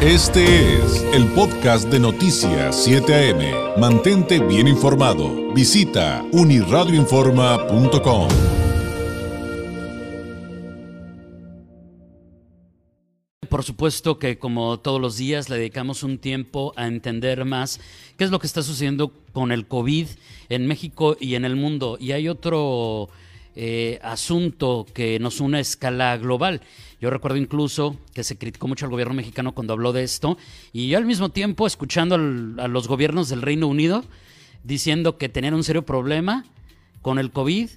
Este es el podcast de Noticias 7 AM. Mantente bien informado. Visita uniradioinforma.com. Por supuesto que como todos los días le dedicamos un tiempo a entender más qué es lo que está sucediendo con el COVID en México y en el mundo. Y hay otro eh, asunto que nos une a escala global. Yo recuerdo incluso que se criticó mucho al gobierno mexicano cuando habló de esto y yo al mismo tiempo escuchando a los gobiernos del Reino Unido diciendo que tenían un serio problema con el COVID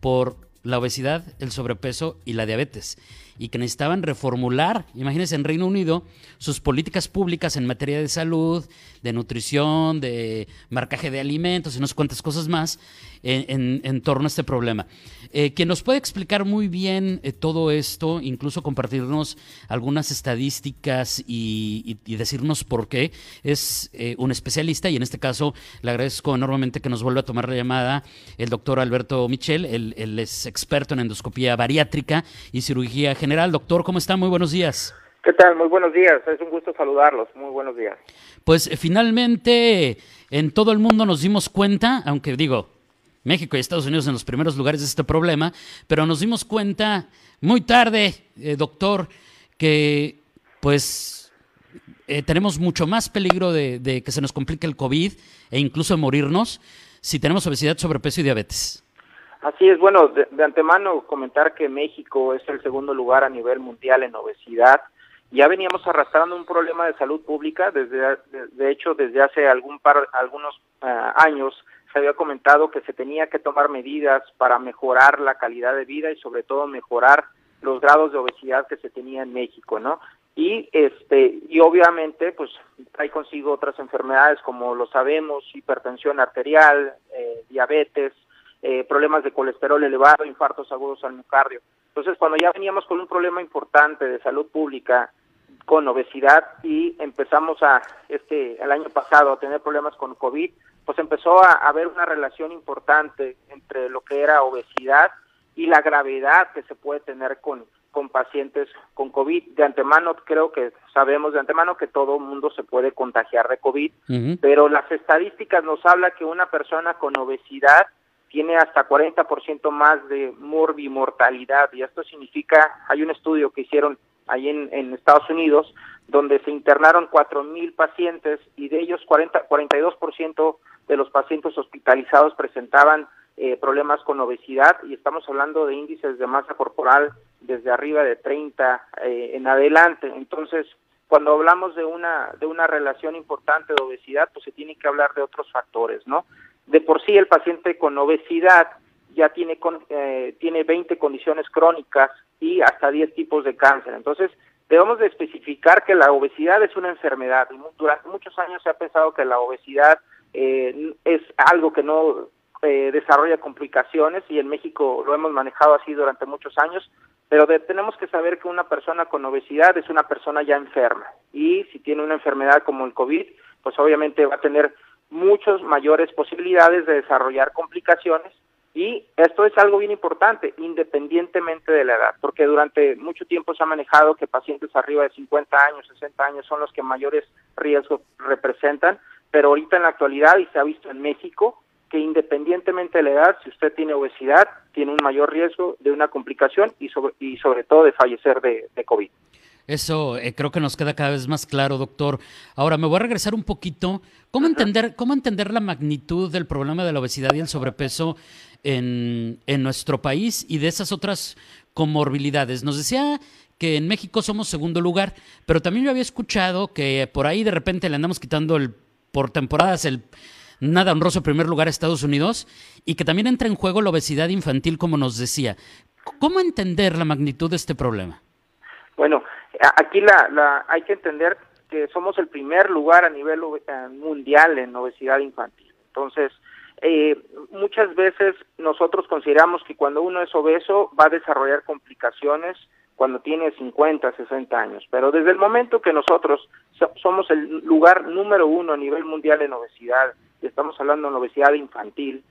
por la obesidad, el sobrepeso y la diabetes y que necesitaban reformular, imagínense en Reino Unido, sus políticas públicas en materia de salud, de nutrición, de marcaje de alimentos y no sé cuántas cosas más en, en, torno a este problema. Eh, quien nos puede explicar muy bien eh, todo esto, incluso compartirnos algunas estadísticas y, y, decirnos por qué, es eh, un especialista y en este caso le agradezco enormemente que nos vuelva a tomar la llamada el doctor Alberto Michel, él, él es experto en endoscopía bariátrica y cirugía general. Doctor, ¿cómo está? Muy buenos días. ¿Qué tal? Muy buenos días. Es un gusto saludarlos. Muy buenos días. Pues finalmente en todo el mundo nos dimos cuenta, aunque digo, México y Estados Unidos en los primeros lugares de este problema, pero nos dimos cuenta muy tarde, eh, doctor, que pues eh, tenemos mucho más peligro de, que se nos complique el COVID e incluso de morirnos si tenemos obesidad, sobrepeso y diabetes. Así es, bueno, de, antemano comentar que México es el segundo lugar a nivel mundial en obesidad. Ya veníamos arrastrando un problema de salud pública, desde, de, hecho, desde hace algún par, algunos uh, años se había comentado que se tenía que tomar medidas para mejorar la calidad de vida y sobre todo mejorar los grados de obesidad que se tenía en México, ¿no? Y este y obviamente pues hay consigo otras enfermedades como lo sabemos, hipertensión arterial, eh, diabetes, eh, problemas de colesterol elevado, infartos agudos al miocardio. Entonces, cuando ya veníamos con un problema importante de salud pública con obesidad y empezamos a este el año pasado a tener problemas con COVID, pues empezó a, haber una relación importante entre lo que era obesidad y la gravedad que se puede tener con, con pacientes con COVID. De antemano creo que sabemos de antemano que todo mundo se puede contagiar de COVID, pero las estadísticas nos habla que una persona con obesidad tiene hasta 40% más de morbimortalidad y esto significa, hay un estudio que hicieron ahí en, en Estados Unidos donde se internaron 4.000 pacientes y de ellos 40, 42% de los pacientes hospitalizados presentaban eh, problemas con obesidad y estamos hablando de índices de masa corporal desde arriba de 30 eh, en adelante. Entonces, cuando hablamos de una de una relación importante de obesidad, pues se tiene que hablar de otros factores, ¿no? De por sí el paciente con obesidad ya tiene con, eh, tiene 20 condiciones crónicas y hasta 10 tipos de cáncer. Entonces, debemos de especificar que la obesidad es una enfermedad. Durante muchos años se ha pensado que la obesidad eh, es algo que no eh, desarrolla complicaciones y en México lo hemos manejado así durante muchos años, pero tenemos que saber que una persona con obesidad es una persona ya enferma y si tiene una enfermedad como el COVID, pues obviamente va a tener muchas mayores posibilidades de desarrollar complicaciones y esto es algo bien importante, independientemente de la edad, porque durante mucho tiempo se ha manejado que pacientes arriba de 50 años, 60 años son los que mayores riesgos representan, pero ahorita en la actualidad, y se ha visto en México, que independientemente de la edad, si usted tiene obesidad, tiene un mayor riesgo de una complicación y sobre, y sobre todo de fallecer de, de COVID. Eso eh, creo que nos queda cada vez más claro, doctor. Ahora me voy a regresar un poquito. ¿Cómo entender, cómo entender la magnitud del problema de la obesidad y el sobrepeso en, en nuestro país y de esas otras comorbilidades? Nos decía que en México somos segundo lugar, pero también yo había escuchado que por ahí de repente le andamos quitando el por temporadas el nada honroso primer lugar a Estados Unidos y que también entra en juego la obesidad infantil, como nos decía. ¿Cómo entender la magnitud de este problema? Bueno, aquí la, la, hay que entender que somos el primer lugar a nivel eh, mundial en obesidad infantil. Entonces, eh, muchas veces nosotros consideramos que cuando uno es obeso va a desarrollar complicaciones cuando tiene 50, 60 años. Pero desde el momento que nosotros somos el lugar número uno a nivel mundial en obesidad, y estamos hablando de obesidad infantil,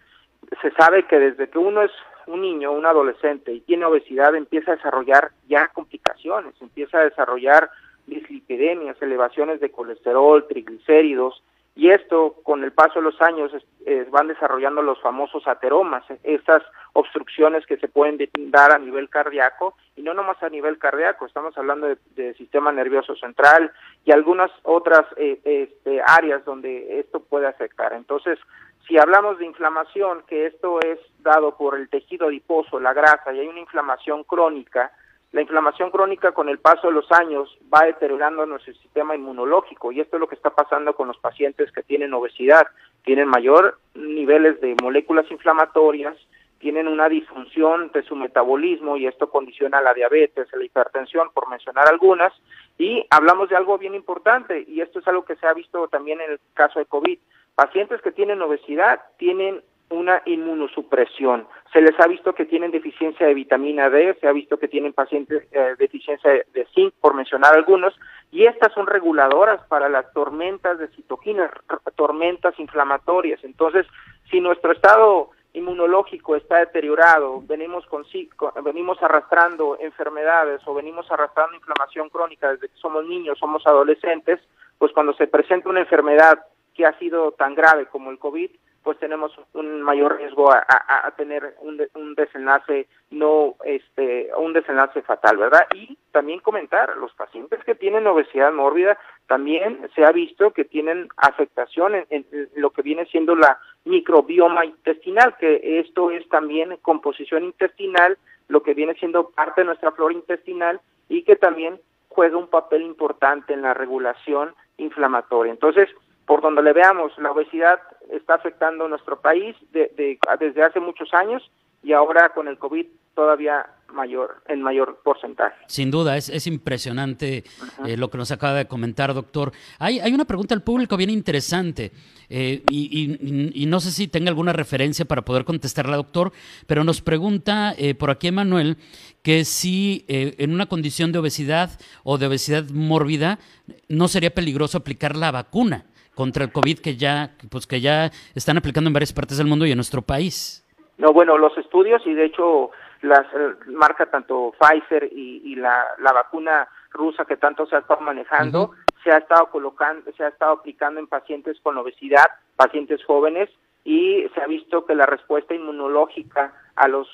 se sabe que desde que uno es un niño, un adolescente y tiene obesidad, empieza a desarrollar ya complicaciones, empieza a desarrollar dislipidemias, elevaciones de colesterol, triglicéridos, y esto con el paso de los años van desarrollando los famosos ateromas, estas obstrucciones que se pueden dar a nivel cardíaco y no nomás a nivel cardíaco, estamos hablando de, sistema nervioso central y algunas otras eh, este, áreas donde esto puede afectar. Entonces, si hablamos de inflamación, que esto es dado por el tejido adiposo, la grasa, y hay una inflamación crónica, la inflamación crónica con el paso de los años va deteriorando nuestro sistema inmunológico y esto es lo que está pasando con los pacientes que tienen obesidad, tienen mayor niveles de moléculas inflamatorias, tienen una disfunción de su metabolismo y esto condiciona la diabetes, la hipertensión, por mencionar algunas, y hablamos de algo bien importante y esto es algo que se ha visto también en el caso de COVID. Pacientes que tienen obesidad tienen una inmunosupresión. Se les ha visto que tienen deficiencia de vitamina D, se ha visto que tienen pacientes eh, deficiencia de, zinc, por mencionar algunos, y estas son reguladoras para las tormentas de citoquinas, tormentas inflamatorias. Entonces, si nuestro estado inmunológico está deteriorado, venimos con, venimos arrastrando enfermedades o venimos arrastrando inflamación crónica desde que somos niños, somos adolescentes, pues cuando se presenta una enfermedad que ha sido tan grave como el COVID, pues tenemos un mayor riesgo a, tener un, desenlace no este un desenlace fatal, ¿verdad? Y también comentar, los pacientes que tienen obesidad mórbida también se ha visto que tienen afectación en, lo que viene siendo la microbioma intestinal, que esto es también composición intestinal, lo que viene siendo parte de nuestra flora intestinal y que también juega un papel importante en la regulación inflamatoria. Entonces, por donde le veamos, la obesidad está afectando a nuestro país desde hace muchos años y ahora con el COVID todavía mayor, en mayor porcentaje. Sin duda, es, impresionante eh, lo que nos acaba de comentar, doctor. Hay, hay una pregunta al público bien interesante eh, y, no sé si tenga alguna referencia para poder contestarla, doctor, pero nos pregunta eh, por aquí Emanuel que si en una condición de obesidad o de obesidad mórbida no sería peligroso aplicar la vacuna contra el COVID que ya, pues que ya están aplicando en varias partes del mundo y en nuestro país. No, bueno, los estudios y de hecho las eh, marca tanto Pfizer y, la, la, vacuna rusa que tanto se ha estado manejando, se ha estado colocando, se ha estado aplicando en pacientes con obesidad, pacientes jóvenes y se ha visto que la respuesta inmunológica a los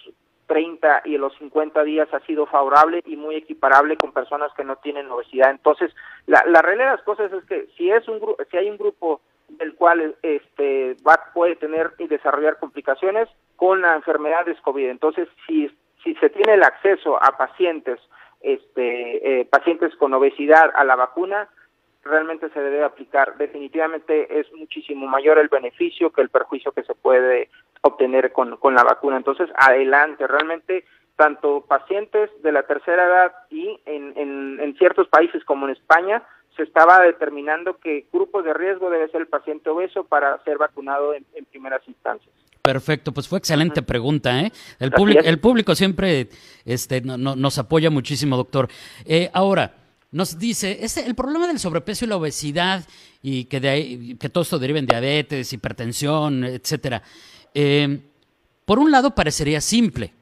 30 y los 50 días ha sido favorable y muy equiparable con personas que no tienen obesidad. Entonces, la, la de las cosas es que si es un si hay un grupo del cual este va, puede tener y desarrollar complicaciones con la enfermedad de COVID. Entonces, si si se tiene el acceso a pacientes este eh, pacientes con obesidad a la vacuna, realmente se debe aplicar. Definitivamente es muchísimo mayor el beneficio que el perjuicio que se puede obtener con, con la vacuna. Entonces, adelante, realmente tanto pacientes de la tercera edad y en, en, ciertos países como en España se estaba determinando que grupo de riesgo debe ser el paciente obeso para ser vacunado en, primeras instancias. Perfecto, pues fue excelente pregunta, ¿eh? El, público, el público siempre este, no, nos apoya muchísimo, doctor. Eh, ahora, nos dice, este, el problema del sobrepeso y la obesidad y que, de ahí, que todo esto deriva en diabetes, hipertensión, etcétera. Eh, por un lado parecería simple,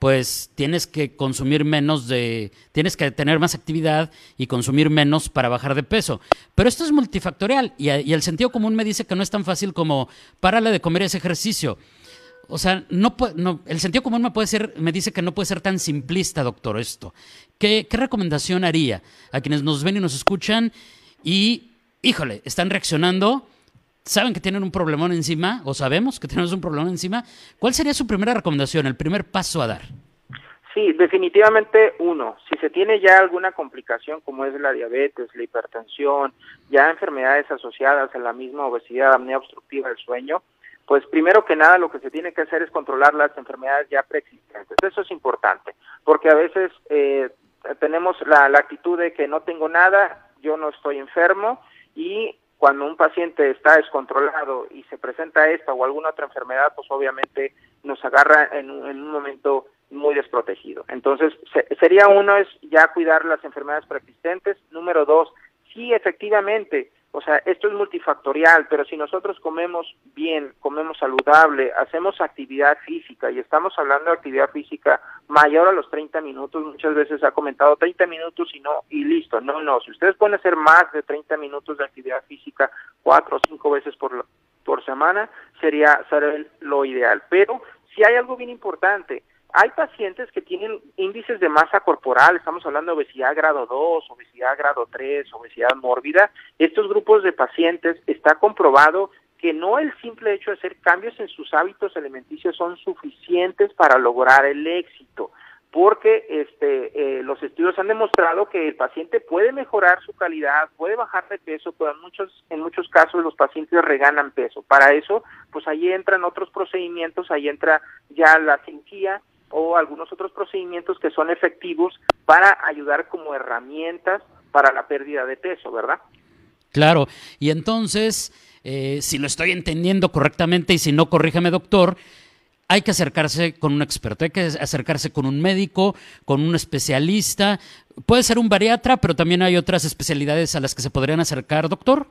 pues tienes que consumir menos de, tienes que tener más actividad y consumir menos para bajar de peso. Pero esto es multifactorial y, el sentido común me dice que no es tan fácil como párale de comer ese ejercicio. O sea, no, no, el sentido común me puede ser, me dice que no puede ser tan simplista, doctor, esto. ¿Qué, ¿Qué recomendación haría a quienes nos ven y nos escuchan y, híjole, están reaccionando, saben que tienen un problemón encima, o sabemos que tenemos un problemón encima? ¿Cuál sería su primera recomendación, el primer paso a dar? Sí, definitivamente uno, si se tiene ya alguna complicación como es la diabetes, la hipertensión, ya enfermedades asociadas a la misma obesidad, apnea obstructiva del sueño, pues primero que nada lo que se tiene que hacer es controlar las enfermedades ya preexistentes. Eso es importante, porque a veces eh, tenemos la, actitud de que no tengo nada, yo no estoy enfermo y cuando un paciente está descontrolado y se presenta esta o alguna otra enfermedad, pues obviamente nos agarra en un, momento muy desprotegido. Entonces, sería uno es ya cuidar las enfermedades preexistentes. Número dos, sí, efectivamente, esto es multifactorial, pero si nosotros comemos bien, comemos saludable, hacemos actividad física y estamos hablando de actividad física mayor a los 30 minutos, muchas veces ha comentado 30 minutos y no, y listo. No, no, si ustedes pueden hacer más de 30 minutos de actividad física cuatro o cinco veces por, por semana, sería, sería lo ideal. Pero si hay algo bien importante, hay pacientes que tienen índices de masa corporal, estamos hablando de obesidad grado 2, obesidad grado 3, obesidad mórbida. Estos grupos de pacientes está comprobado que no el simple hecho de hacer cambios en sus hábitos alimenticios son suficientes para lograr el éxito, porque este, eh, los estudios han demostrado que el paciente puede mejorar su calidad, puede bajar de peso, pero en muchos, en muchos casos los pacientes reganan peso. Para eso, pues ahí entran otros procedimientos, ahí entra ya la cirugía, o algunos otros procedimientos que son efectivos para ayudar como herramientas para la pérdida de peso, ¿verdad? Claro, y entonces, eh, si lo estoy entendiendo correctamente y si no, corríjame doctor, hay que acercarse con un experto, hay que acercarse con un médico, con un especialista, puede ser un bariatra, pero también hay otras especialidades a las que se podrían acercar, doctor.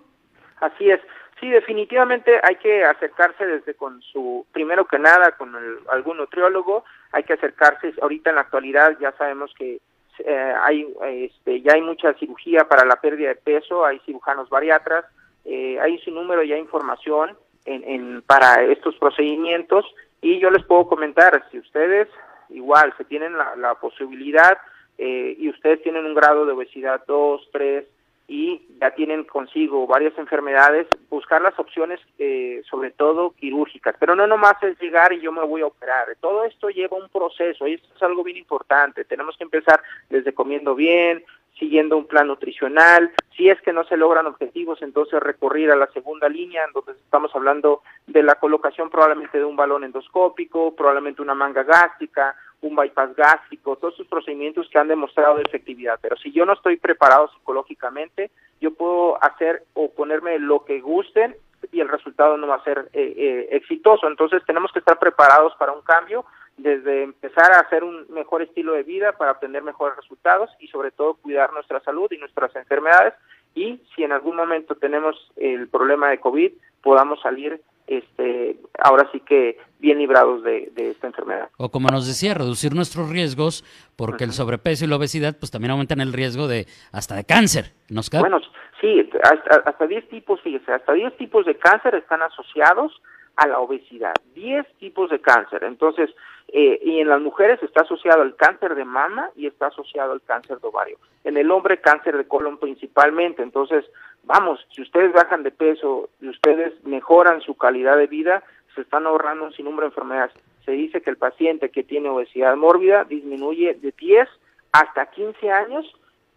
Así es, Sí, definitivamente hay que acercarse desde con su, primero que nada, con algún nutriólogo, hay que acercarse, ahorita en la actualidad. Ya sabemos que eh, hay, este, ya hay mucha cirugía para la pérdida de peso, hay cirujanos bariatras, eh, hay su número ya información en, en, para estos procedimientos. Y yo les puedo comentar, si ustedes igual se tienen la, la posibilidad eh, y ustedes tienen un grado de obesidad 2, 3, y ya tienen consigo varias enfermedades, buscar las opciones eh, sobre todo quirúrgicas, pero no nomás es llegar y yo me voy a operar, todo esto lleva un proceso y esto es algo bien importante, tenemos que empezar desde comiendo bien, siguiendo un plan nutricional, si es que no se logran objetivos, entonces recurrir a la segunda línea, en donde estamos hablando de la colocación probablemente de un balón endoscópico, probablemente una manga gástrica, un bypass gástrico, todos esos procedimientos que han demostrado efectividad. Pero si yo no estoy preparado psicológicamente, yo puedo hacer o ponerme lo que gusten y el resultado no va a ser eh, eh, exitoso. Entonces tenemos que estar preparados para un cambio, desde empezar a hacer un mejor estilo de vida para obtener mejores resultados y sobre todo cuidar nuestra salud y nuestras enfermedades y si en algún momento tenemos el problema de COVID, podamos salir este, ahora sí que bien librados de, esta enfermedad. O como nos decía, reducir nuestros riesgos, porque el sobrepeso y la obesidad pues también aumentan el riesgo de hasta de cáncer. ¿Nos Bueno, sí, hasta, hasta 10 tipos, fíjese, hasta 10 tipos de cáncer están asociados a la obesidad. 10 tipos de cáncer. Entonces, eh, y en las mujeres está asociado el cáncer de mama y está asociado al cáncer de ovario. En el hombre, cáncer de colon principalmente. Entonces, vamos, si ustedes bajan de peso y ustedes mejoran su calidad de vida, se están ahorrando un sinnúmero de enfermedades. Se dice que el paciente que tiene obesidad mórbida disminuye de 10 hasta 15 años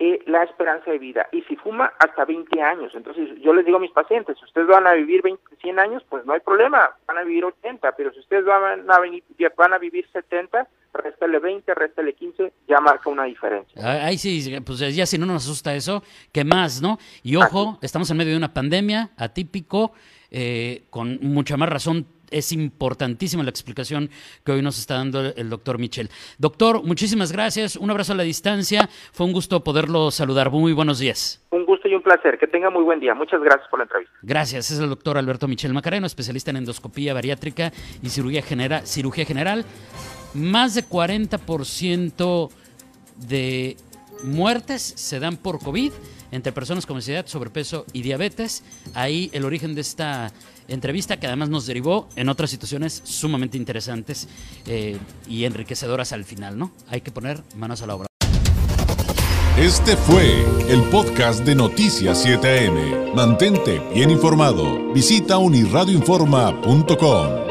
eh, la esperanza de vida. Y si fuma, hasta 20 años. Entonces, yo les digo a mis pacientes, si ustedes van a vivir 20, 100 años, pues no hay problema, van a vivir 80, pero si ustedes van a, venir, van a vivir 70, réstale 20, réstale 15, ya marca una diferencia. Ahí sí, pues ya si no nos asusta eso, ¿qué más, no? Y ojo, estamos en medio de una pandemia atípico, eh, con mucha más razón es importantísima la explicación que hoy nos está dando el doctor Michel. Doctor, muchísimas gracias, un abrazo a la distancia, fue un gusto poderlo saludar, muy buenos días. Un gusto y un placer, que tenga muy buen día, muchas gracias por la entrevista. Gracias, es el doctor Alberto Michel Macareno, especialista en endoscopía bariátrica y cirugía, general. cirugía general. Más de 40% de muertes se dan por COVID entre personas con obesidad, sobrepeso y diabetes. Ahí el origen de esta entrevista que además nos derivó en otras situaciones sumamente interesantes eh, y enriquecedoras al final, ¿no? Hay que poner manos a la obra. Este fue el podcast de Noticias 7am. Mantente bien informado. Visita unirradioinforma.com.